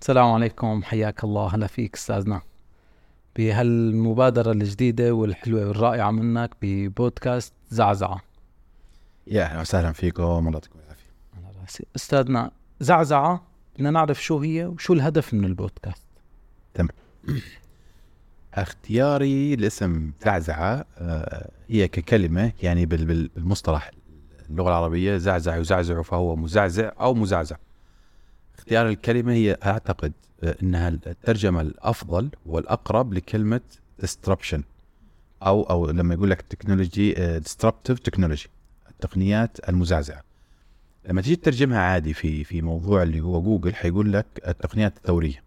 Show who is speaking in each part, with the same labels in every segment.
Speaker 1: السلام عليكم حياك الله. هلا فيك أستاذنا. بهالمبادرة الجديدة والحلوة والرائعة منك ببودكاست زعزعة.
Speaker 2: يا أهلا وسهلا فيكم. الله يعطيكم
Speaker 1: راسي أستاذنا زعزعة بدنا نعرف شو هي وشو الهدف من البودكاست.
Speaker 2: اختياري لاسم زعزعة آه، هي ككلمة يعني بال- بال- بالمصطلح اللغة العربية زعزع يزعزع فهو مزعزع أو مزعزع. اختيار الكلمة هي أعتقد آه، إنها الترجمة الأفضل والأقرب لكلمة disruption. أو أو لما يقول لك technology disruptive technology التقنيات المزعزعة. لما تيجي تترجمها عادي في في موضوع اللي هو جوجل حيقول لك التقنيات الثورية.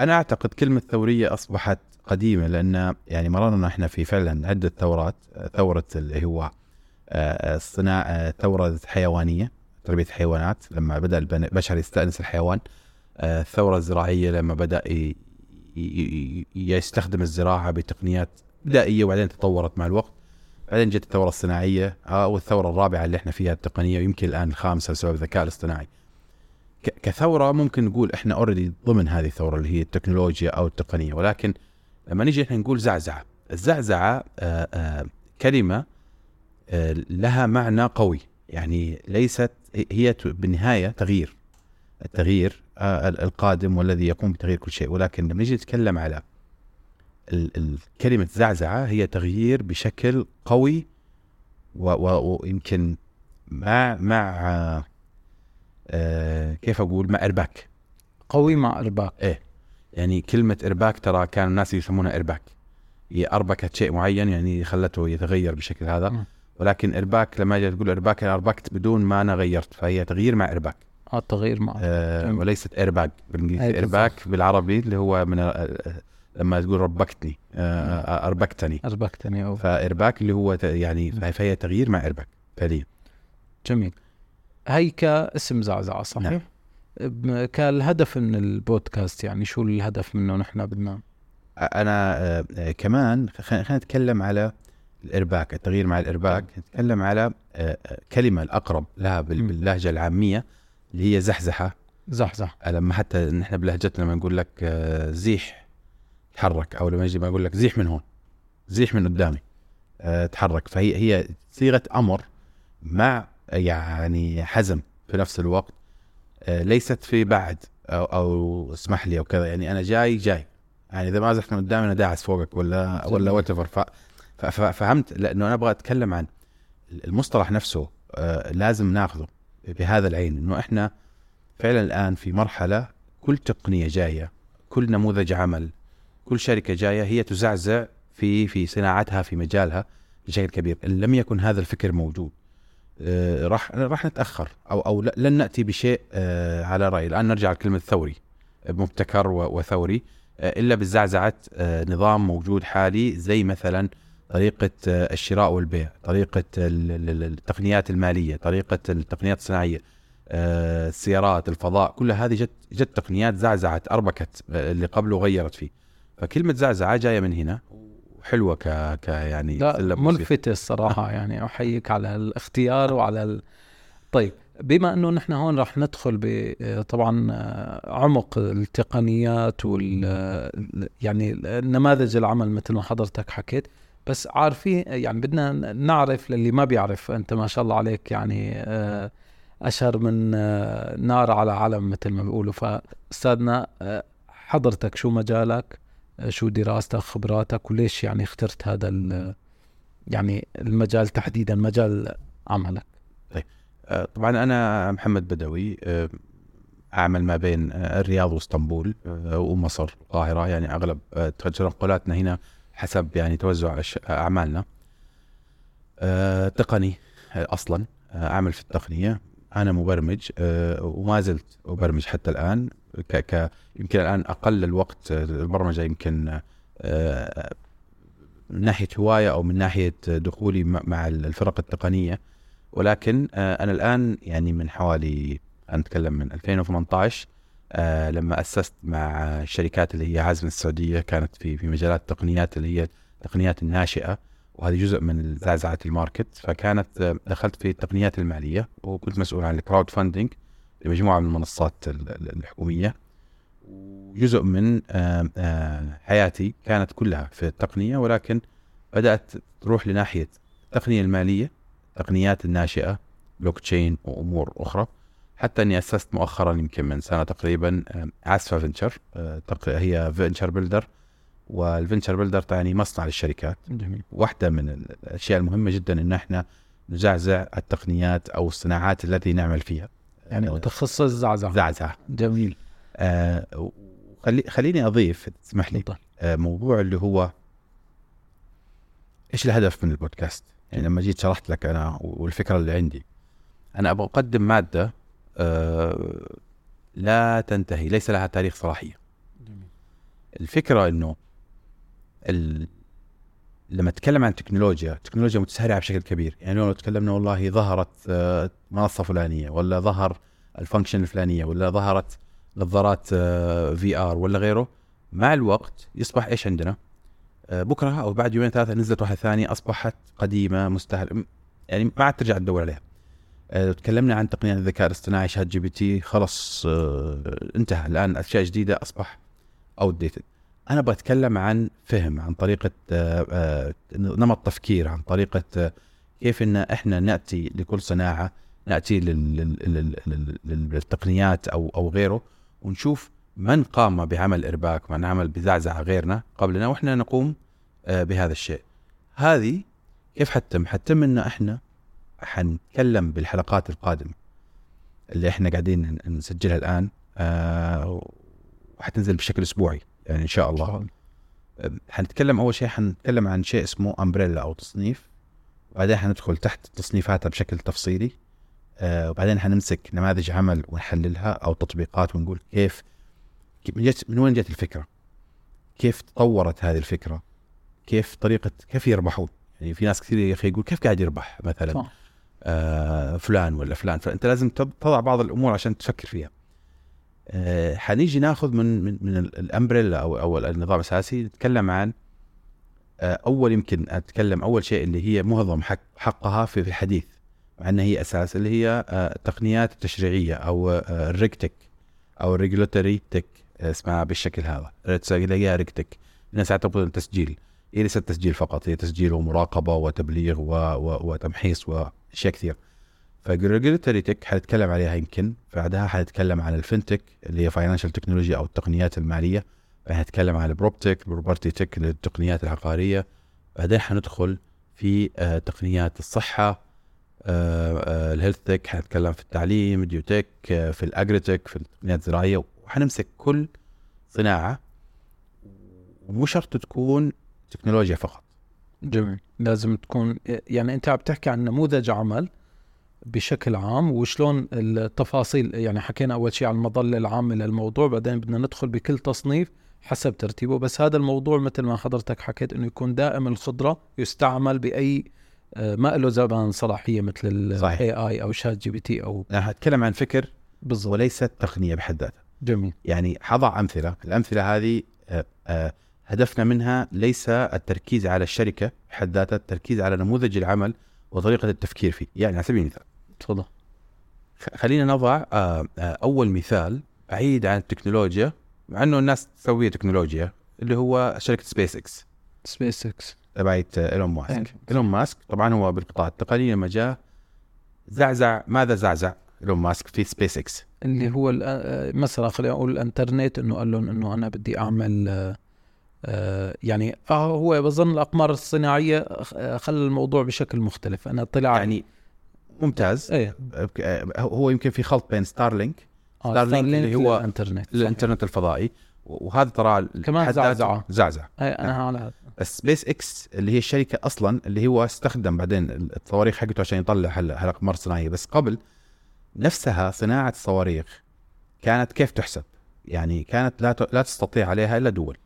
Speaker 2: أنا أعتقد كلمة ثورية أصبحت قديمة لأن يعني مررنا إحنا في فعلا عدة ثورات ثورة اللي هو آه، الصناعه ثورة حيوانية. تربية حيوانات لما بدأ البشر يستأنس الحيوان آه، الثورة الزراعية لما بدأ يستخدم الزراعة بتقنيات بدائية وبعدين تطورت مع الوقت. بعدين جت الثورة الصناعية آه، والثورة الرابعة اللي إحنا فيها التقنية ويمكن الآن الخامسة بسبب الذكاء الاصطناعي. كثورة ممكن نقول إحنا اوريدي ضمن هذه الثورة اللي هي التكنولوجيا أو التقنية ولكن لما نيجي إحنا نقول زعزعة الزعزعة آه، كلمة لها معنى قوي. يعني ليست هي بالنهاية تغيير. التغيير آه، ال- القادم والذي يقوم بتغيير كل شيء. ولكن لما نيجي نتكلم على كلمة زعزعة هي تغيير بشكل قوي ويمكن مع مع آه، كيف أقول؟ مع إرباك.
Speaker 1: قوي مع إرباك.
Speaker 2: يعني كلمة إرباك ترى كان الناس يسمونها إرباك. هي أربكت شيء معين يعني خلته يتغير بشكل هذا.
Speaker 1: مم.
Speaker 2: ولكن إرباك لما جاي تقول إرباك أنا أربكت بدون ما أنا غيرت فهي تغيير مع إرباك
Speaker 1: آه التغيير مع
Speaker 2: آه. وليست بالإنجليزي
Speaker 1: بالضبط.
Speaker 2: إرباك بالعربي اللي هو من آه، لما تقول ربكتني آه آه، أربكتني
Speaker 1: أربكتني أو.
Speaker 2: فإرباك اللي هو يعني فهي تغيير مع إرباك فعليا
Speaker 1: جميل هي كاسم زعزعة صحيح؟
Speaker 2: نعم.
Speaker 1: ب- كالهدف من البودكاست يعني شو الهدف منه نحن بدنا
Speaker 2: أنا آه، آه، كمان خلينا نتكلم على الإرباك التغيير مع الإرباك نتكلم على آه، آه، كلمة الأقرب لها. باللهجة العامية اللي هي زحزحة.
Speaker 1: زحزح
Speaker 2: آه، لما حتى نحن بلهجتنا لما نقول لك زيح تحرك أو لما يجي ما أقول لك زيح من هون زيح من قدامي تحرك. فهي هي صيغة أمر مع يعني حزم في نفس الوقت ليست في بعد أو أو اسمح لي أو كذا. يعني أنا جاي جاي. يعني إذا ما زحت من قدامي أنا داعس فوقك ولا ولا وات ففهمت لأنه أنا أبغى أتكلم عن المصطلح نفسه آه، لازم ناخذه بهذا العين إنه إحنا فعلا الآن في مرحلة كل تقنية جاية كل نموذج عمل كل شركة جاية هي تزعزع في في صناعتها في مجالها بشكل كبير إن لم يكن هذا الفكر موجود. آه، راح راح نتأخر أو أو لن نأتي بشيء آه، على رايي الآن نرجع لكلمة ثوري مبتكر وثوري إلا بزعزعه نظام موجود حالي زي مثلا طريقة آه، الشراء والبيع، طريقة ال- ال- ال- التقنيات المالية، طريقة التقنيات الصناعية، آه، السيارات، الفضاء، كل هذه جت جت تقنيات زعزعت أربكت آه، اللي قبله وغيرت فيه. فكلمة زعزعة جاية من هنا وحلوة ك ك يعني
Speaker 1: لا. ملفتة الصراحة يعني أحييك على الاختيار وعلى ال... طيب بما أنه نحن هون رح ندخل ب طبعا عمق التقنيات وال ال- يعني نماذج العمل مثل ما حضرتك حكيت بس عارفين يعني بدنا نعرف للي ما بيعرف. أنت ما شاء الله عليك يعني آه، أشهر من آه، نار على علم مثل ما بيقولوا. فأستاذنا آه، حضرتك شو مجالك؟ شو دراستك خبراتك؟ وليش يعني اخترت هذا يعني المجال تحديدا مجال عملك؟
Speaker 2: آه، طبعا أنا محمد بدوي أعمل ما بين الرياض وإسطنبول ومصر القاهرة. يعني أغلب تنقلاتنا هنا حسب يعني توزع أعمالنا. آه، تقني آه، أصلا آه، أعمل في التقنية. أنا مبرمج وما زلت أبرمج حتى الآن. ك ك يمكن الآن أقل الوقت البرمجة يمكن من ناحية هواية أو من ناحية دخولي مع الفرق التقنية. ولكن أنا الآن يعني من حوالي أنا أتكلم من 2018 آه، لما أسست مع الشركات اللي هي عزم السعودية كانت في في مجالات التقنيات اللي هي التقنيات الناشئة وهذه جزء من زعزعة ال market. فكانت آه، دخلت في التقنيات المالية وكنت مسؤول عن ال crowdfunding لمجموعة من المنصات ال- ال- الحكومية. جزء من آه، حياتي كانت كلها في التقنية ولكن بدأت تروح لناحية التقنية المالية التقنيات الناشئة بلوك تشين وأمور أخرى. حتى إني أسست مؤخرا يمكن من سنة تقريبا آه، عاسفه venture آه، هي venture builder وال venture builder تعني مصنع للشركات.
Speaker 1: جميل.
Speaker 2: واحدة من الأشياء المهمة جدا إن إحنا نزعزع التقنيات أو الصناعات التي نعمل فيها.
Speaker 1: يعني
Speaker 2: آه،
Speaker 1: متخصص زعزع
Speaker 2: زعزعة.
Speaker 1: جميل.
Speaker 2: آه خلي خليني أضيف تسمح لي آه موضوع اللي هو إيش الهدف من البودكاست؟ يعني لما جيت شرحت لك أنا والفكرة اللي عندي. أنا أبغى أقدم مادة آه لا تنتهي ليس لها تاريخ
Speaker 1: صلاحية.
Speaker 2: الفكرة إنه ال... لما اتكلم عن التكنولوجيا التكنولوجيا متسارعة بشكل كبير. يعني لو تكلمنا والله ظهرت آه، منصة فلانية ولا ظهر ال function الفلانية ولا ظهرت نظارات VR ولا غيره مع الوقت يصبح إيش عندنا؟ آه، بكرة أو بعد يومين ثلاثة نزلت واحدة ثانية أصبحت قديمة مستهلكة يعني ما عاد ترجع تدور عليها. آه، تكلمنا عن تقنيات الذكاء الاصطناعي ChatGPT خلص آه، انتهى. الآن اشياء جديدة أصبح outdated أنا بتكلم عن فهم عن طريقة آه، آه، نمط تفكير عن طريقة آه، كيف إن إحنا نأتي لكل صناعة نأتي لل- لل- لل- لل- لل- للتقنيات أو أو غيره ونشوف من قام بعمل إرباك من عمل بزعزعة غيرنا قبلنا وإحنا نقوم آه، بهذا الشيء. هذه كيف حتتم؟ حتتم إن إحنا حنتكلم بالحلقات القادمة اللي إحنا قاعدين نسجلها الآن آه، وحتنزل بشكل أسبوعي يعني إن شاء الله حنتكلم أول شيء حنتكلم عن شيء اسمه امبريلا أو تصنيف وبعدين حندخل تحت تصنيفاتها بشكل تفصيلي آه وبعدين حنمسك نماذج عمل ونحللها أو تطبيقات ونقول كيف من وين جت الفكرة؟ كيف تطورت هذه الفكرة؟ كيف طريقة كيف يربحون؟ يعني في ناس كثير يا أخي يقول كيف قاعد يربح مثلا
Speaker 1: صح.
Speaker 2: آه فلان ولا فلان. فأنت لازم تضع بعض الأمور عشان تفكر فيها. آه حنيجي ناخذ من من, من ال- الأمبريلا أو أو النظام الأساسي نتكلم عن آه أول يمكن أتكلم أول شيء اللي هي معظم حق حقها في الحديث مع هي أساس اللي هي التقنيات التشريعية أو الريكتك أو الريجولاتوري تك اسمها بالشكل هذا. تلاقيها ريكتك الناس تعتقد التسجيل هي ليست تسجيل فقط هي تسجيل ومراقبة وتبليغ و... و... وتمحيص وأشياء كثير. فال regulatory tech حنتكلم عليها يمكن بعدها حنتكلم عن ال fintech اللي هي financial technology أو التقنيات المالية حنتكلم عن ال proptech ال property tech للتقنيات العقارية بعدين حندخل في آه تقنيات الصحة آه آه ال health tech حنتكلم في التعليم ال edutech آه في ال agritech في التقنيات الزراعيه وحنمسك كل صناعة. ومو شرط تكون تكنولوجيا فقط.
Speaker 1: جميل. لازم تكون يعني أنت عم تحكي عن نموذج عمل بشكل عام وشلون التفاصيل يعني حكينا أول شيء عن المظلة العامة للموضوع بعدين بدنا ندخل بكل تصنيف حسب ترتيبه. بس هذا الموضوع مثل ما حضرتك حكيت إنه يكون دائم الخضرة يستعمل بأي آه، ما له زمان صلاحية مثل ال AI أو ChatGPT أو
Speaker 2: أنا حتكلم عن فكر
Speaker 1: بالضبط.
Speaker 2: وليست تقنية بحد ذاتها.
Speaker 1: جميل.
Speaker 2: يعني حضع أمثلة. الأمثلة هذه آه، آه، هدفنا منها ليس التركيز على الشركة بحد ذاتها التركيز على نموذج العمل وطريقة التفكير فيه. يعني على سبيل المثال
Speaker 1: تفضل.
Speaker 2: خلينا نضع آه، آه، أول مثال بعيد عن التكنولوجيا مع إنه الناس تسوي تكنولوجيا اللي هو شركة
Speaker 1: SpaceX SpaceX
Speaker 2: تبعت إيلون ماسك. إيلون ماسك طبعا هو بالقطاع التقني لما جاء زعزع ماذا زعزع إيلون ماسك في سبيس إكس
Speaker 1: اللي هو آه، مثلا خلينا نقول الإنترنت إنه قال لهم إنه أنا بدي أعمل يعني آه هو بظن الأقمار الصناعية آه، خلى الموضوع بشكل مختلف. أنا طلع
Speaker 2: يعني ممتاز.
Speaker 1: إيه.
Speaker 2: آه، هو يمكن في خلط بين ستارلينك
Speaker 1: آه
Speaker 2: ستارلينك اللي هو
Speaker 1: الإنترنت.
Speaker 2: الإنترنت الفضائي. وهذا ترى
Speaker 1: كمان
Speaker 2: حد ذاته
Speaker 1: زعزعة.
Speaker 2: زعزع
Speaker 1: إيه أنا على هذا.
Speaker 2: بس سبيس إكس اللي هي الشركة أصلا اللي هو استخدم بعدين الصواريخ حقته عشان يطلع هال- هالأقمار الصناعية. بس قبل نفسها صناعة الصواريخ كانت كيف تحسب؟ يعني كانت لا لا تستطيع عليها إلا دول.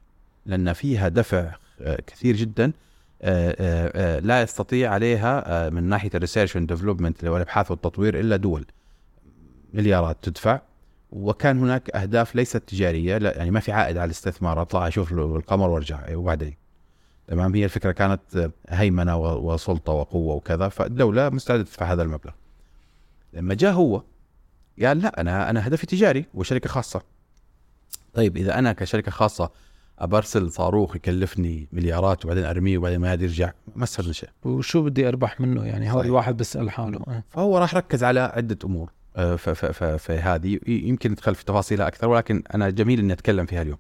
Speaker 2: لأن فيها دفع آه، كثير جدا آه، آه، لا يستطيع عليها من ناحية ال research and development والأبحاث والتطوير إلا دول. مليارات تدفع. وكان هناك أهداف ليست تجارية لا يعني ما في عائد على الاستثمار أطلع أشوف القمر وأرجع وبعدين. تمام؟ هي الفكرة كانت هيمنة وسلطة وقوة وكذا فالدولة مستعدة تدفع هذا المبلغ. لما جاء هو قال لا أنا أنا هدفي تجاري وشركة خاصة. طيب إذا أنا كشركة خاصة أبرسل صاروخ يكلفني مليارات وبعدين أرميه وبعدين ما يرجع ما استفدنا شيء
Speaker 1: وشو بدي أربح منه يعني
Speaker 2: صحيح.
Speaker 1: الواحد بيسال حاله آه.
Speaker 2: فهو راح ركز على عدة أمور آه، فهذه يمكن ندخل في تفاصيلها أكثر ولكن أنا جميل إني أتكلم فيها اليوم.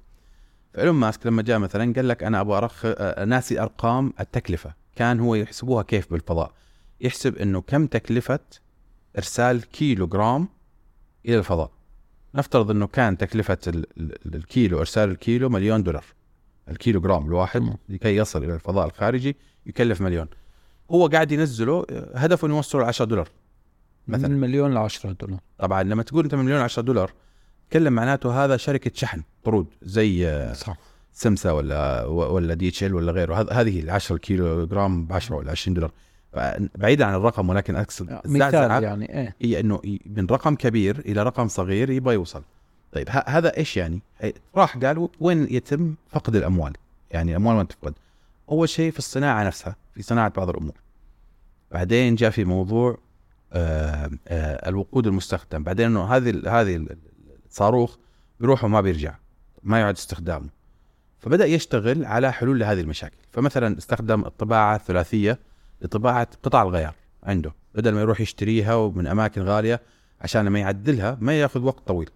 Speaker 2: فايلون ماسك لما جاء مثلا قال لك أنا أبغى ارخ آه، ناسي أرقام التكلفة، كان هو يحسبوها كيف بالفضاء؟ يحسب إنه كم تكلفة إرسال كيلو جرام إلى الفضاء. نفترض إنه كان تكلفة ال- ال- الكيلو إرسال الكيلو مليون دولار. الكيلو جرام الواحد. لكي يصل إلى الفضاء الخارجي يكلف مليون. هو قاعد ينزله آه، هدفه إنه يوصله ل 10 دولار. مثلاً.
Speaker 1: من مليون ل 10 دولار
Speaker 2: طبعا لما تقول أنت مليون 10 دولار تكلم معناته هذا شركة شحن طرود زي آه،
Speaker 1: صح
Speaker 2: سمسا ولا ولا دي إتش إل ولا غيره هذ- هذه ال 10 كيلو جرام ب 10 ولا 20 دولار بعيدا عن الرقم ولكن أقصد
Speaker 1: مثال
Speaker 2: الزعزعه
Speaker 1: يعني إيه
Speaker 2: هي إنه من رقم كبير إلى رقم صغير يبغى يوصل طيب هذا إيش يعني؟ راح قال وين يتم فقد الأموال؟ يعني الأموال وين تفقد؟ أول شيء في الصناعة نفسها في صناعة بعض الأمور بعدين جاء في موضوع آه آه الوقود المستخدم بعدين إنه هذه هذه ال- الصاروخ بيروح وما بيرجع ما يعد استخدامه فبدأ يشتغل على حلول لهذه المشاكل فمثلا استخدم الطباعة الثلاثية لطباعة قطع الغيار عنده بدل ما يروح يشتريها ومن أماكن غالية عشان لما يعدلها ما يأخذ وقت طويل.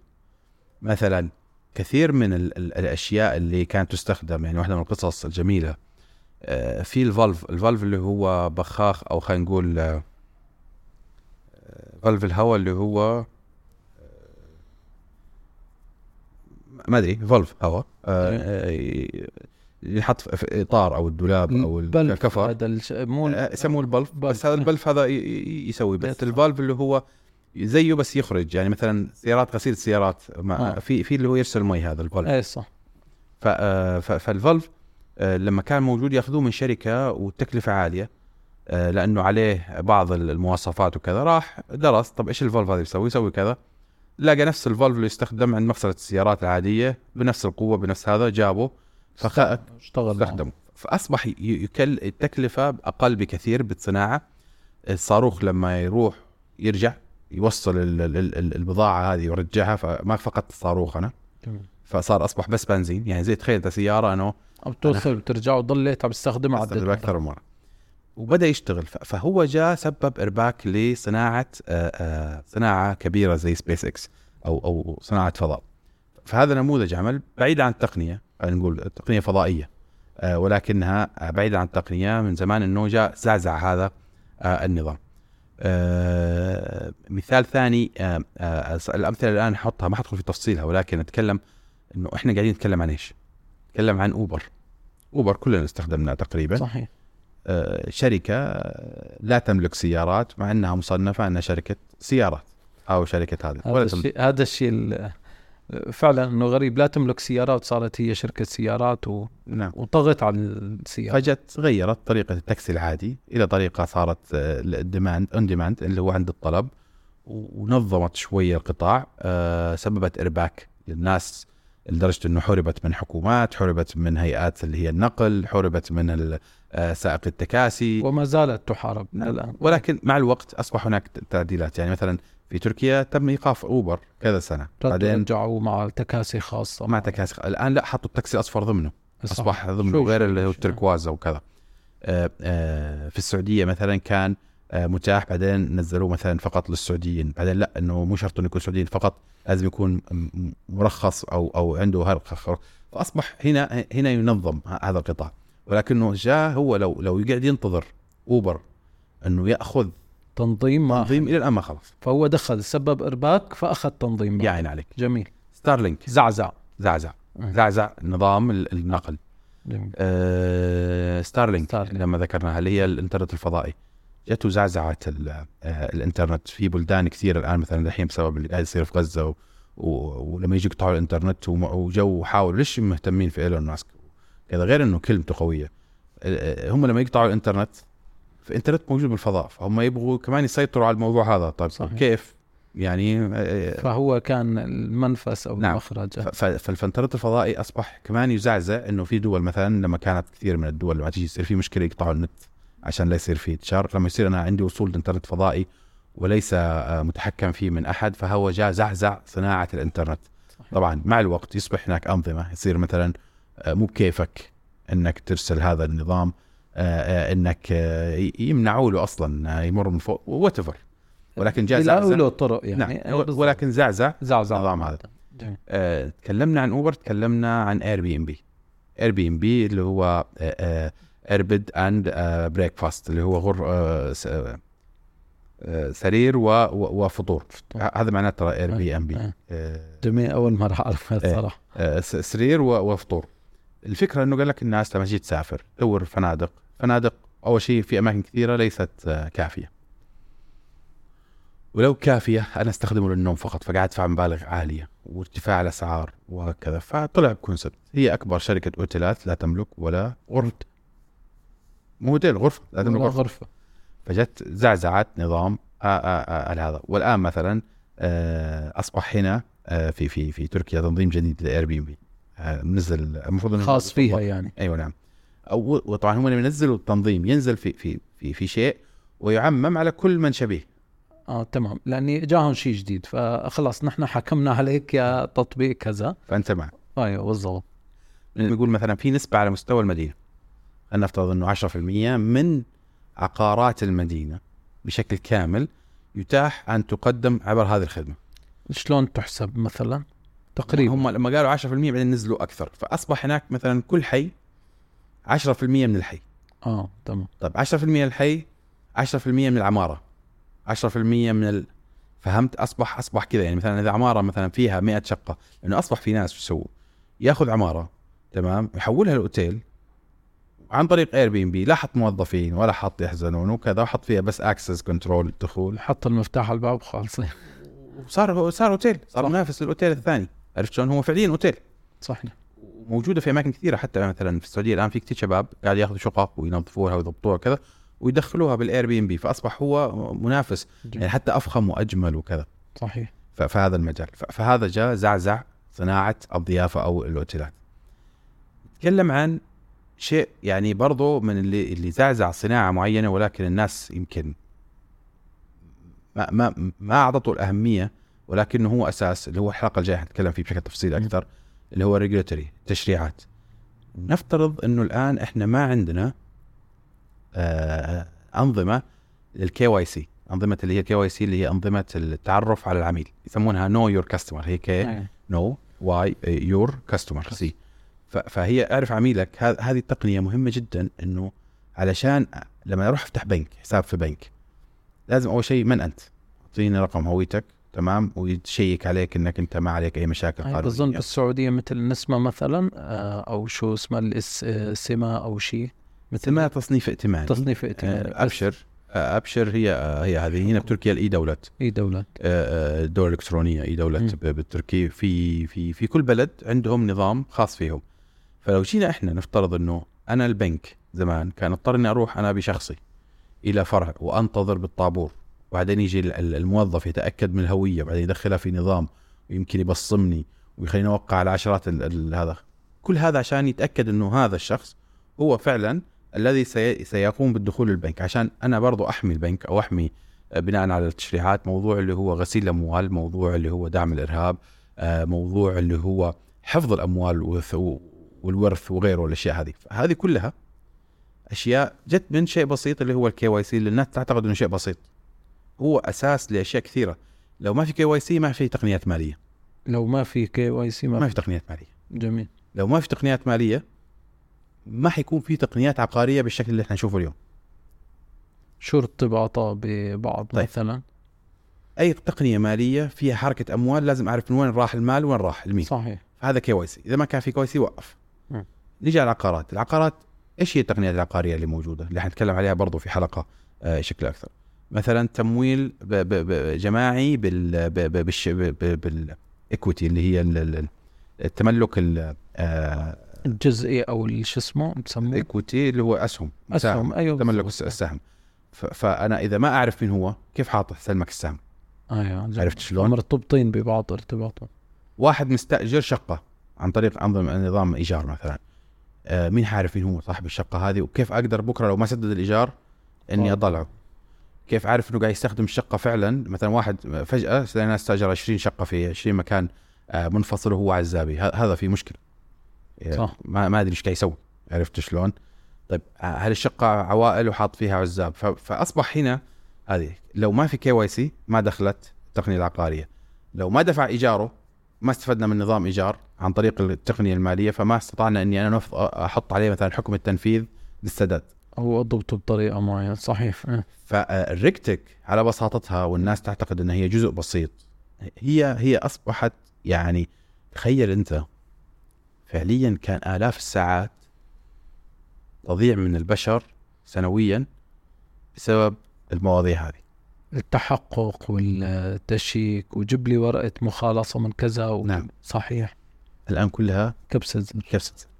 Speaker 2: مثلا كثير من ال ال الأشياء اللي كانت تستخدم يعني واحدة من القصص الجميلة آه، في ال valve ال valve اللي هو بخاخ أو خلينا نقول آه، آه، valve الهواء اللي هو ما أدري valve هواء ينحط في- إطار أو الدولاب أو
Speaker 1: البلف
Speaker 2: الكفر
Speaker 1: هذا الش... مو
Speaker 2: آه، يسموه البلف.
Speaker 1: بلف.
Speaker 2: بس هذا البلف هذا يسوي بس.
Speaker 1: بيطلع.
Speaker 2: ال valve اللي هو زيه بس يخرج. يعني مثلا سيارات غسيل السيارات ما
Speaker 1: آه.
Speaker 2: في في اللي هو يرسل مي هذا ال
Speaker 1: valve إيه
Speaker 2: صح. آه، فال valve لما كان موجود ياخذوه من شركة والتكلفه عالية لأنه عليه بعض المواصفات وكذا راح درس طب إيش ال valve هذا يسوي؟ يسوي كذا. لقى نفس ال valve اللي يستخدم عند مغسلة السيارات العادية بنفس القوة بنفس هذا جابه.
Speaker 1: فاشتغل معه.
Speaker 2: استخدمه فأصبح يكلف التكلفة أقل بكثير بالصناعة. الصاروخ لما يروح يرجع يوصل ال- ال- ال- البضاعة هذه ويرجعها فما فقدت الصاروخ
Speaker 1: أنا.
Speaker 2: فصار أصبح بس بنزين. يعني زي تخيل أنت سيارة أنه
Speaker 1: أو توصل وترجع وضليت عم تستخدمها عدة
Speaker 2: أكثر من مرة. وبدأ يشتغل. فهو جاء سبب إرباك لصناعة آه، آه، صناعة كبيرة زي سبيس إكس أو أو صناعة فضاء. فهذا نموذج عمل بعيد عن التقنية. نقول تقنية فضائية. آه، ولكنها بعيدة عن التقنية من زمان إنه جاء زعزع هذا آه، النظام. آه، مثال ثاني الأمثلة الآن أحطها ما حدخل في تفصيلها ولكن أتكلم إنه إحنا قاعدين نتكلم عن إيش؟ نتكلم عن أوبر. أوبر كلنا استخدمناه تقريبا.
Speaker 1: صحيح.
Speaker 2: شركة آه، لا تملك سيارات مع إنها مصنفة أنها شركة سيارات أو شركة هذه.
Speaker 1: هذا
Speaker 2: تملك.
Speaker 1: الشيء هذا الشيء ال- فعلا إنه غريب لا تملك سيارات صارت هي شركة سيارات و...
Speaker 2: نعم.
Speaker 1: وطغت على السيارة.
Speaker 2: فجت غيرت طريقة التاكسي العادي إلى طريقة صارت ال demand on demand اللي هو عند الطلب ونظمت شوية القطاع آه، سببت ارباك للناس لدرجة إنه حوربت من حكومات حوربت من هيئات اللي هي النقل حوربت من آه، سائق التكاسي.
Speaker 1: وما زالت تحارب
Speaker 2: نعم.
Speaker 1: الآن.
Speaker 2: ولكن مع الوقت أصبح هناك تعديلات. يعني مثلا في تركيا تم إيقاف أوبر كذا سنة. بعدين
Speaker 1: رجعوا مع تكاسي خاصة.
Speaker 2: مع تكاسي الآن لا حطوا التاكسي الاصفر ضمنه.
Speaker 1: صح.
Speaker 2: أصبح ضمنه
Speaker 1: شوف-
Speaker 2: غير اللي هو
Speaker 1: شوف.
Speaker 2: التركواز أو كذا آه، آه، في السعودية مثلا كان آه، متاح بعدين نزلوه مثلا فقط للسعوديين. بعدين لا إنه مو شرط إنه يكون سعوديين فقط لازم يكون مرخص أو أو عنده هرقه فأصبح هنا هنا ينظم هذا القطاع. ولكنه جاء هو لو لو يقعد ينتظر أوبر إنه يأخذ
Speaker 1: تنظيم ما
Speaker 2: تنظيم إلى الآن ما خلص
Speaker 1: فهو دخل سبب إرباك فأخذ تنظيم
Speaker 2: يا. عين عليك.
Speaker 1: جميل.
Speaker 2: ستارلينك.
Speaker 1: زعزع.
Speaker 2: زعزع.
Speaker 1: مم.
Speaker 2: زعزع نظام ال- النقل.
Speaker 1: جميل.
Speaker 2: آه ستارلينك.
Speaker 1: ستارلينك.
Speaker 2: لما ذكرناها اللي هي الانترنت الفضائي. جت وزعزعت آه الانترنت. في بلدان كثير الآن مثلا الحين بسبب اللي قاعد يصير في غزة و... و... ولما يجي يقطعوا الانترنت وجو حاولوا ليش مهتمين في إيلون ماسك؟ كذا غير إنه كلمته قوية. آه، هم لما يقطعوا الانترنت فالانترنت موجود بالفضاء فهم يبغوا كمان يسيطروا على الموضوع هذا طيب
Speaker 1: صحيح.
Speaker 2: كيف يعني آه،
Speaker 1: فهو كان المنفس أو
Speaker 2: نعم.
Speaker 1: المخرج
Speaker 2: ف- ف- فالإنترنت الفضائي أصبح كمان يزعزع إنه في دول مثلا لما كانت كثير من الدول لما تيجي يصير في مشكلة يقطعوا النت عشان لا يصير في انتشار لما يصير أنا عندي وصول لإنترنت فضائي وليس آه، متحكم فيه من أحد فهو جاء زعزع صناعة الإنترنت
Speaker 1: صحيح.
Speaker 2: طبعا مع الوقت يصبح هناك أنظمة يصير مثلا آه، مو بكيفك إنك ترسل هذا النظام آه، آه، إنك آه، يمنعوا له أصلا آه، يمر من فوق وات ولكن جاء زعزع
Speaker 1: له طرق يعني.
Speaker 2: نعم.
Speaker 1: أي بالضبط.
Speaker 2: ولكن زعزع
Speaker 1: زعزع
Speaker 2: النظام هذا. آه، تكلمنا عن اوبر تكلمنا عن اير بي ان بي اير بي ان بي اللي هو air bed and breakfast اللي هو غر آه، آه، آه، سرير و- و- وفطور. هذا معناه ترى اير بي ان بي
Speaker 1: آه.
Speaker 2: آه،
Speaker 1: جميل أول مرة أعرف هذا. الصراحه
Speaker 2: آه، سرير و- وفطور. الفكرة إنه قال لك الناس لما تجي تسافر تدور فنادق. فنادق أول شيء في أماكن كثيرة ليست آه، كافية. ولو كافية أنا أستخدمه للنوم فقط فقاعد أدفع مبالغ عالية وارتفاع الأسعار وهكذا. فطلع ب concept. هي أكبر شركة أوتيلات لا تملك ولا غرفة. مو اوتيل غرفة لا تملك غرفة.
Speaker 1: غرفة.
Speaker 2: فجت زعزعت نظام آه، آه، هذا. والآن مثلا أصبح هنا في في في تركيا تنظيم جديد لأير بي ان بي. منزل المفروض
Speaker 1: خاص فيها يعني.
Speaker 2: أيوه نعم. أو وطبعا هم لما ينزلوا التنظيم ينزل في في في في شيء ويعمم على كل من شبيه.
Speaker 1: آه تمام. لأني جاهم شيء جديد فخلص نحن حكمنا عليك يا تطبيق كذا.
Speaker 2: فأنت معه
Speaker 1: أيوه بالضبط.
Speaker 2: نقول مثلا في نسبة على مستوى المدينة. خلينا نفترض إنه 10% من عقارات المدينة بشكل كامل يتاح أن تقدم عبر هذه الخدمة.
Speaker 1: شلون تحسب مثلا؟ تقريبا
Speaker 2: هم لما قالوا 10% بعدين نزلوا أكثر. فأصبح هناك مثلا كل حي 10% من الحي.
Speaker 1: آه تمام.
Speaker 2: طيب 10% من الحي 10% من العمارة 10% من ال... فهمت؟ أصبح أصبح كذا. يعني مثلا إذا عمارة مثلا فيها 100 شقة لأنه أصبح في ناس شو يسووا؟ يأخذ عمارة تمام؟ يحولها لأوتيل عن طريق Airbnb لا حط موظفين ولا حط يحزنون وكذا وحط فيها بس access control دخول.
Speaker 1: حط المفتاح على الباب خالصين
Speaker 2: وصار صار أوتيل صار. منافس للأوتيل الثاني. عرفت شلون؟ هو فعليا اوتيل
Speaker 1: صحيح.
Speaker 2: موجودة في أماكن كثيرة حتى مثلا في السعودية الآن في كثير شباب قاعد يأخذوا شقق وينظفوها ويضبطوها وكذا ويدخلوها بال Airbnb فأصبح هو منافس. يعني
Speaker 1: جميل.
Speaker 2: حتى أفخم وأجمل وكذا.
Speaker 1: صحيح.
Speaker 2: فهذا المجال. فهذا جاء زعزع صناعة الضيافة أو الأوتيلات. نتكلم عن شيء يعني برضو من اللي اللي زعزع صناعة معينة ولكن الناس يمكن ما ما ما أعطته الأهمية. ولكنه هو أساس اللي هو الحلقة الجاية حنتكلم فيه بشكل تفصيلي. أكثر اللي هو الريجوليتوري التشريعات نفترض إنه الآن إحنا ما عندنا آه أنظمة لل KYC أنظمة اللي هي ال KYC اللي هي أنظمة التعرف على العميل يسمونها know your customer هي
Speaker 1: K.
Speaker 2: know Y your customer C فهي أعرف عميلك هذ- هذه التقنية مهمة جدا إنه علشان لما أروح أفتح بنك حساب في بنك لازم أول شيء من أنت؟ أعطيني رقم هويتك تمام؟ ويتشيك عليك إنك أنت ما عليك أي مشاكل
Speaker 1: هاي
Speaker 2: قانونية.
Speaker 1: بظن بالسعوديه مثل نسمة مثلا آه، أو شو اسمها الاس آه، سما أو شيء مثل
Speaker 2: اسمها تصنيف ائتماني.
Speaker 1: تصنيف ائتماني
Speaker 2: آه، أبشر أبشر هي هي هذه. هنا بتركيا الإي دولت.
Speaker 1: إي دوله
Speaker 2: آه، الدولة الإلكترونية
Speaker 1: إي.
Speaker 2: ب- بالتركي في في في كل بلد عندهم نظام خاص فيهم. فلو جينا إحنا نفترض إنه أنا البنك زمان كان اضطر اني أروح أنا بشخصي إلى فرع وأنتظر بالطابور. وبعدين يجي ال- ال- الموظف يتأكد من الهوية وبعدين يدخلها في نظام ويمكن يبصمني ويخليني أوقع على عشرات هذا. كل هذا عشان يتأكد إنه هذا الشخص هو فعلا الذي سي سيقوم بالدخول للبنك عشان أنا برضو أحمي البنك أو أحمي آه، بناء على التشريعات موضوع اللي هو غسيل الأموال موضوع اللي هو دعم الإرهاب آه، موضوع اللي هو حفظ الأموال والورث وغيره الاشياء هذه. هذه كلها أشياء جت من شيء بسيط اللي هو ال KYC اللي الناس تعتقد إنه شيء بسيط. هو أساس لأشياء كثيرة. لو ما في KYC ما في تقنيات مالية.
Speaker 1: لو ما في KYC ما,
Speaker 2: ما
Speaker 1: في.
Speaker 2: تقنيات مالية.
Speaker 1: جميل.
Speaker 2: لو ما في تقنيات مالية ما حيكون في تقنيات عقاريه بالشكل اللي إحنا نشوفه اليوم.
Speaker 1: شو ارتباطها ببعض
Speaker 2: طيب.
Speaker 1: مثلا.
Speaker 2: أي تقنية مالية فيها حركة أموال لازم أعرف من وين راح المال وين راح لمين
Speaker 1: صحيح.
Speaker 2: هذا KYC. إذا ما كان في KYC وقف.
Speaker 1: مم.
Speaker 2: نيجي على العقارات. العقارات إيش هي التقنيات العقاريه اللي موجودة؟ اللي حنتكلم عليها برضو في حلقة آه شكل أكثر. مثلا تمويل ب ب ب جماعي بال بال equity اللي هي ال- ال- التملك ال- آه
Speaker 1: الجزئي أو شو اسمه؟ بسموه
Speaker 2: ال equity اللي هو
Speaker 1: أسهم
Speaker 2: أسهم.
Speaker 1: أيوه
Speaker 2: تملك السهم. فأنا إذا ما أعرف مين هو كيف حاط سلمك السهم.
Speaker 1: أيوه.
Speaker 2: عرفت شلون؟
Speaker 1: مرتبطين ببعض ارتباطهم.
Speaker 2: واحد مستأجر شقة عن طريق انظمه نظام إيجار مثلا. آه مين عارف مين هو صاحب الشقة هذه؟ وكيف أقدر بكرة لو ما سدد الإيجار إني
Speaker 1: طبعا.
Speaker 2: أطلعه؟ كيف عارف إنه قاعد يستخدم الشقة فعلا؟ مثلا واحد فجأة لقينا استاجر 20 شقة في 20 مكان آه، منفصل وهو عزابي. هذا في مشكلة.
Speaker 1: صح.
Speaker 2: ما ما أدري إيش قاعد يسوي. عرفت شلون؟ طيب آه، هل الشقة عوائل وحاط فيها عزاب؟ فأصبح هنا هذه لو ما في KYC ما دخلت التقنية العقارية. لو ما دفع إيجاره ما استفدنا من نظام إيجار عن طريق التقنية المالية فما استطعنا إني أنا أحط عليه مثلا حكم التنفيذ للسداد.
Speaker 1: أو اضبطه بطريقة معينة. صحيح. إيه.
Speaker 2: فالريكتك على بساطتها والناس تعتقد انها هي جزء بسيط. هي هي أصبحت يعني تخيل أنت فعليا كان آلاف الساعات تضيع من البشر سنويا بسبب المواضيع هذه.
Speaker 1: التحقق والتشيك وجيب لي ورقة مخالصة من كذا و...
Speaker 2: نعم.
Speaker 1: صحيح.
Speaker 2: الآن كلها
Speaker 1: كبسة زر.
Speaker 2: كبسة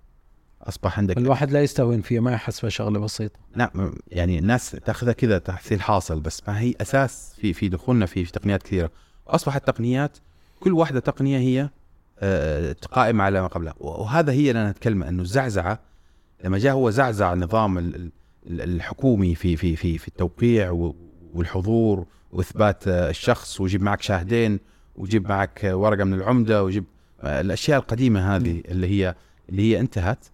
Speaker 2: أصبح عندك
Speaker 1: الواحد لا يستهون فيها ما يحسبها شغلة بسيطة.
Speaker 2: نعم يعني الناس تأخذها كذا تحصيل حاصل بس ما هي أساس في في دخولنا في في تقنيات كثيرة. واصبحت تقنيات كل واحدة تقنية هي آه، قائمة على ما قبلها. وهذا هي اللي أنا أتكلم إنه الزعزعة لما جاء هو زعزع ال- الحكومي في في في في التوقيع والحضور وإثبات آه، الشخص ويجيب معك شاهدين ويجيب معك آه، ورقة من العمدة ويجيب آه، الأشياء القديمة هذه اللي هي اللي هي انتهت. آه،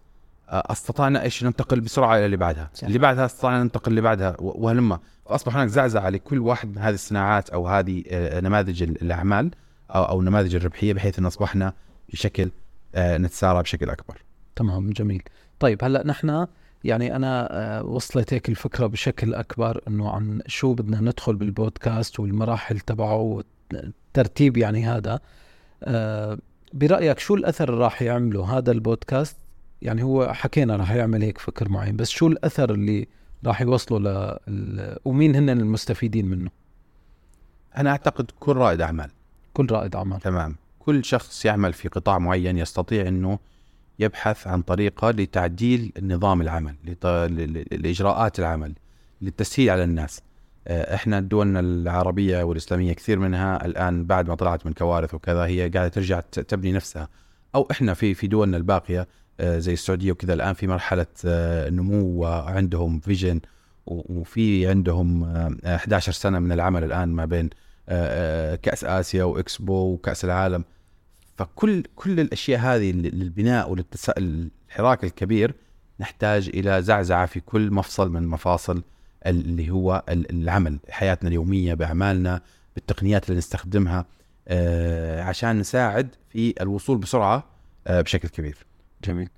Speaker 2: أستطعنا إيش ننتقل بسرعة إلى اللي بعدها.
Speaker 1: صح.
Speaker 2: اللي بعدها أستطعنا ننتقل اللي بعدها. وهلما فأصبح هناك زعزعة لكل واحد من هذه الصناعات أو هذه آه، نماذج ال- الأعمال أو أو نماذج الربحية بحيث أن أصبحنا بشكل آه، نتسارع بشكل أكبر.
Speaker 1: تمام جميل. طيب هلأ نحن يعني أنا آه، وصلت هيك الفكرة بشكل أكبر إنه عن شو بدنا ندخل بالبودكاست والمراحل تبعه والترتيب يعني هذا. آه، برأيك شو الأثر راح يعمله هذا البودكاست؟ يعني هو حكينا راح يعمل هيك فكر معين بس شو الأثر اللي راح يوصله ل ومين هن المستفيدين منه؟
Speaker 2: أنا أعتقد كل رائد أعمال.
Speaker 1: كل رائد أعمال.
Speaker 2: تمام. كل شخص يعمل في قطاع معين يستطيع إنه يبحث عن طريقة لتعديل نظام العمل لط... لإجراءات العمل للتسهيل على الناس. آه، إحنا دولنا العربية والإسلامية كثير منها الآن بعد ما طلعت من كوارث وكذا هي قاعدة ترجع تبني نفسها. أو إحنا في في دولنا الباقية زي السعودية وكذا. الآن في مرحلة آه، نمو وعندهم فيجن وفي عندهم آه، 11 سنة من العمل الآن ما بين آه، آه، كأس آسيا وإكسبو وكأس العالم. فكل كل الأشياء هذه لل- للبناء وللحراك الكبير نحتاج إلى زعزعة في كل مفصل من مفاصل اللي هو ال- العمل. حياتنا اليومية بأعمالنا بالتقنيات اللي نستخدمها آه، عشان نساعد في الوصول بسرعة آه، بشكل كبير.
Speaker 1: جميل.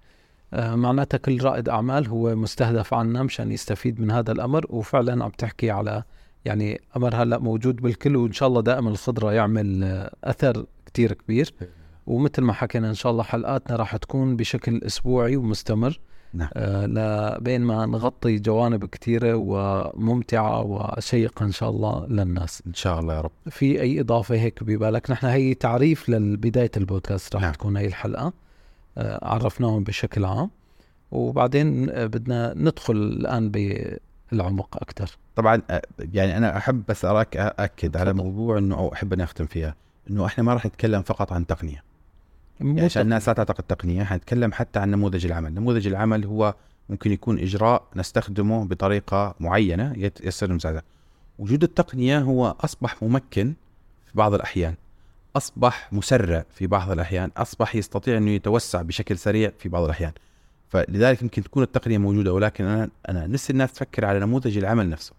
Speaker 1: آه، معناتها كل رائد أعمال هو مستهدف عنا مشان يستفيد من هذا الأمر وفعلا عم تحكي على يعني أمر هلأ موجود بالكل وإن شاء الله دائما الخضرة يعمل آه، أثر كتير كبير. ومثل ما حكينا إن شاء الله حلقاتنا راح تكون بشكل أسبوعي ومستمر.
Speaker 2: نعم.
Speaker 1: آه لبين ما نغطي جوانب كثيره وممتعة وشيقة إن شاء الله للناس.
Speaker 2: إن شاء الله يا رب.
Speaker 1: في أي إضافة هيك ببالك؟ نحن هي تعريف لبداية البودكاست راح
Speaker 2: نعم.
Speaker 1: تكون هي الحلقة. آه، عرفناهم بشكل عام. وبعدين آه، بدنا ندخل الآن بالعمق أكثر
Speaker 2: طبعا آه، يعني أنا أحب بس أراك اكد على. موضوع إنه أو أحب اني أختم فيها إنه إحنا ما راح نتكلم فقط عن تقنية. يعني عشان الناس لا تعتقد تقنية حنتكلم حتى عن نموذج العمل. نموذج العمل هو ممكن يكون إجراء نستخدمه بطريقة معينة يت- يصير مساعدة. وجود التقنية هو أصبح ممكن في بعض الأحيان. أصبح مسرع في بعض الأحيان أصبح يستطيع إنه يتوسع بشكل سريع في بعض الأحيان. فلذلك يمكن تكون التقنية موجودة ولكن أنا أنا نفسي الناس تفكر على نموذج العمل نفسه.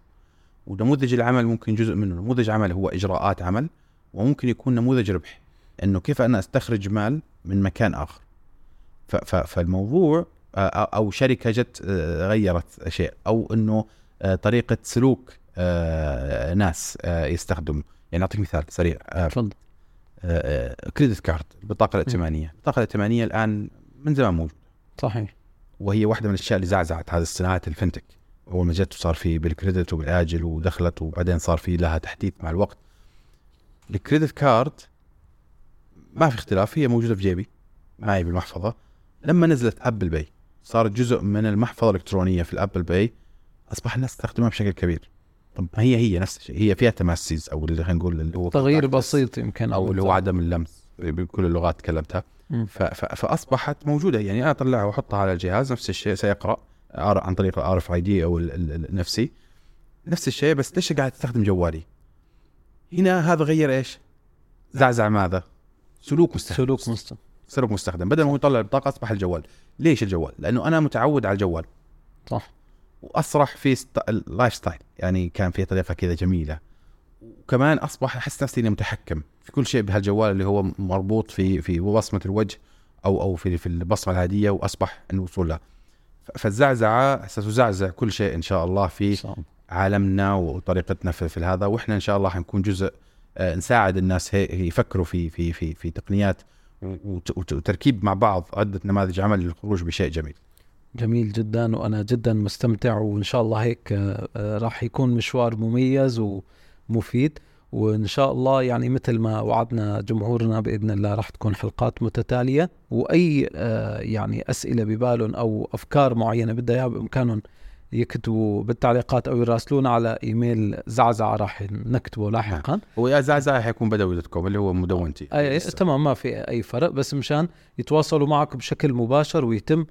Speaker 2: ونموذج العمل ممكن جزء منه. نموذج عمل هو إجراءات عمل وممكن يكون نموذج ربح إنه كيف أنا أستخرج مال من مكان آخر. فالموضوع آه، أو شركة جت آه، غيرت شيء أو إنه آه، طريقة سلوك ناس يستخدموا. يعني أعطيك مثال سريع
Speaker 1: تفضل.
Speaker 2: كريدت كارد البطاقه الائتمانية. البطاقه الائتمانية الآن من زمان موجودة.
Speaker 1: صحيح.
Speaker 2: وهي واحدة من الأشياء اللي زعزعت هذه الصناعات ال fintech. أول ما جت وصار في بال credit وبالآجل ودخلت وبعدين صار في لها تحديث مع الوقت. ال credit card ما في اختلاف هي موجودة في جيبي معي بالمحفظة. لما نزلت Apple Pay صارت جزء من المحفظة الإلكترونية في ال Apple Pay أصبح الناس تستخدمها بشكل كبير. طب ما هي هي نفس الشيء هي فيها تماسيز أو اللي خلينا نقول اللي هو
Speaker 1: تغيير بسيط يمكن
Speaker 2: أو اللي هو عدم اللمس بكل اللغات تكلمتها. فأصبحت موجودة يعني أنا أطلعها وأحطها على الجهاز نفس الشيء سيقرأ عن طريق ال RFID أو ال- ال- ال NFC نفس الشيء بس ليش قاعد استخدم جوالي؟ هنا هذا غير إيش؟ زعزع ماذا؟ سلوك مستخدم.
Speaker 1: سلوك مستقبل
Speaker 2: سلوك مستخدم. بدل ما هو يطلع البطاقة أصبح الجوال. ليش الجوال؟ لأنه أنا متعود على الجوال.
Speaker 1: صح.
Speaker 2: وأصبح في ست... ال lifestyle يعني كان في طريقة كذا جميلة. وكمان أصبح أحس نفسي إني متحكم في كل شيء بهالجوال اللي هو مربوط في في بصمة الوجه أو أو في في البصمة العادية وأصبح الوصول لها ف- فالزعزعة ستزعزع كل شيء إن شاء الله في
Speaker 1: صح.
Speaker 2: عالمنا وطريقتنا في, في هذا. وإحنا إن شاء الله حنكون جزء آه، نساعد الناس هي يفكروا في في في في تقنيات وت- وت- وتركيب مع بعض عدة نماذج عمل للخروج بشيء جميل.
Speaker 1: جميل جدا وأنا جدا مستمتع وإن شاء الله هيك آه، آه، راح يكون مشوار مميز ومفيد. وإن شاء الله يعني مثل ما وعدنا جمهورنا بإذن الله راح تكون حلقات متتالية. وأي آه، يعني أسئلة ببالهم أو أفكار معينة بدها إياها بإمكانهم يكتبوا بالتعليقات أو يراسلونا على إيميل زعزعة راح نكتبه لاحقا.
Speaker 2: هو يا زعزع حيكون بدوي دوت كوم اللي هو مدونتي.
Speaker 1: أي تمام ما في أي فرق. بس مشان يتواصلوا معك بشكل مباشر ويتم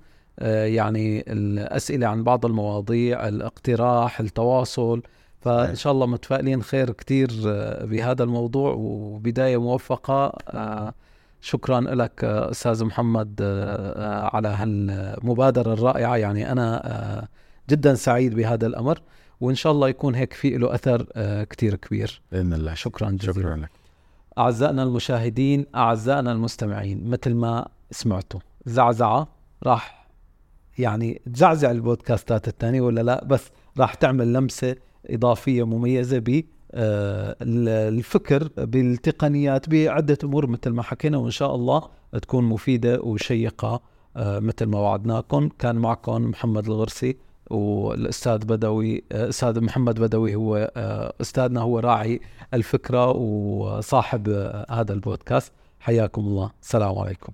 Speaker 1: يعني الأسئلة عن بعض المواضيع الاقتراح التواصل. فإن شاء الله متفائلين خير كتير آه، بهذا الموضوع. وبداية موفقة آه، شكرا لك آه، أستاذ محمد آه، آه، على هالمبادرة الرائعة. يعني أنا آه، جدا سعيد بهذا الأمر. وإن شاء الله يكون هيك في له أثر آه، كتير كبير.
Speaker 2: بإذن الله.
Speaker 1: شكرا جزيلا.
Speaker 2: شكرا لك.
Speaker 1: أعزائنا المشاهدين أعزائنا المستمعين مثل ما سمعتوا زعزعة راح يعني تزعزع البودكاستات الثانية ولا لا؟ بس راح تعمل لمسة إضافية مميزة ب آه، ال- الفكر بالتقنيات بعدة أمور مثل ما حكينا وإن شاء الله تكون مفيدة وشيقة آه، مثل ما وعدناكم. كان معكم محمد الغرسي والأستاذ بدوي آه، أستاذ محمد بدوي هو أستاذنا هو راعي الفكرة وصاحب هذا البودكاست. حياكم الله. السلام عليكم.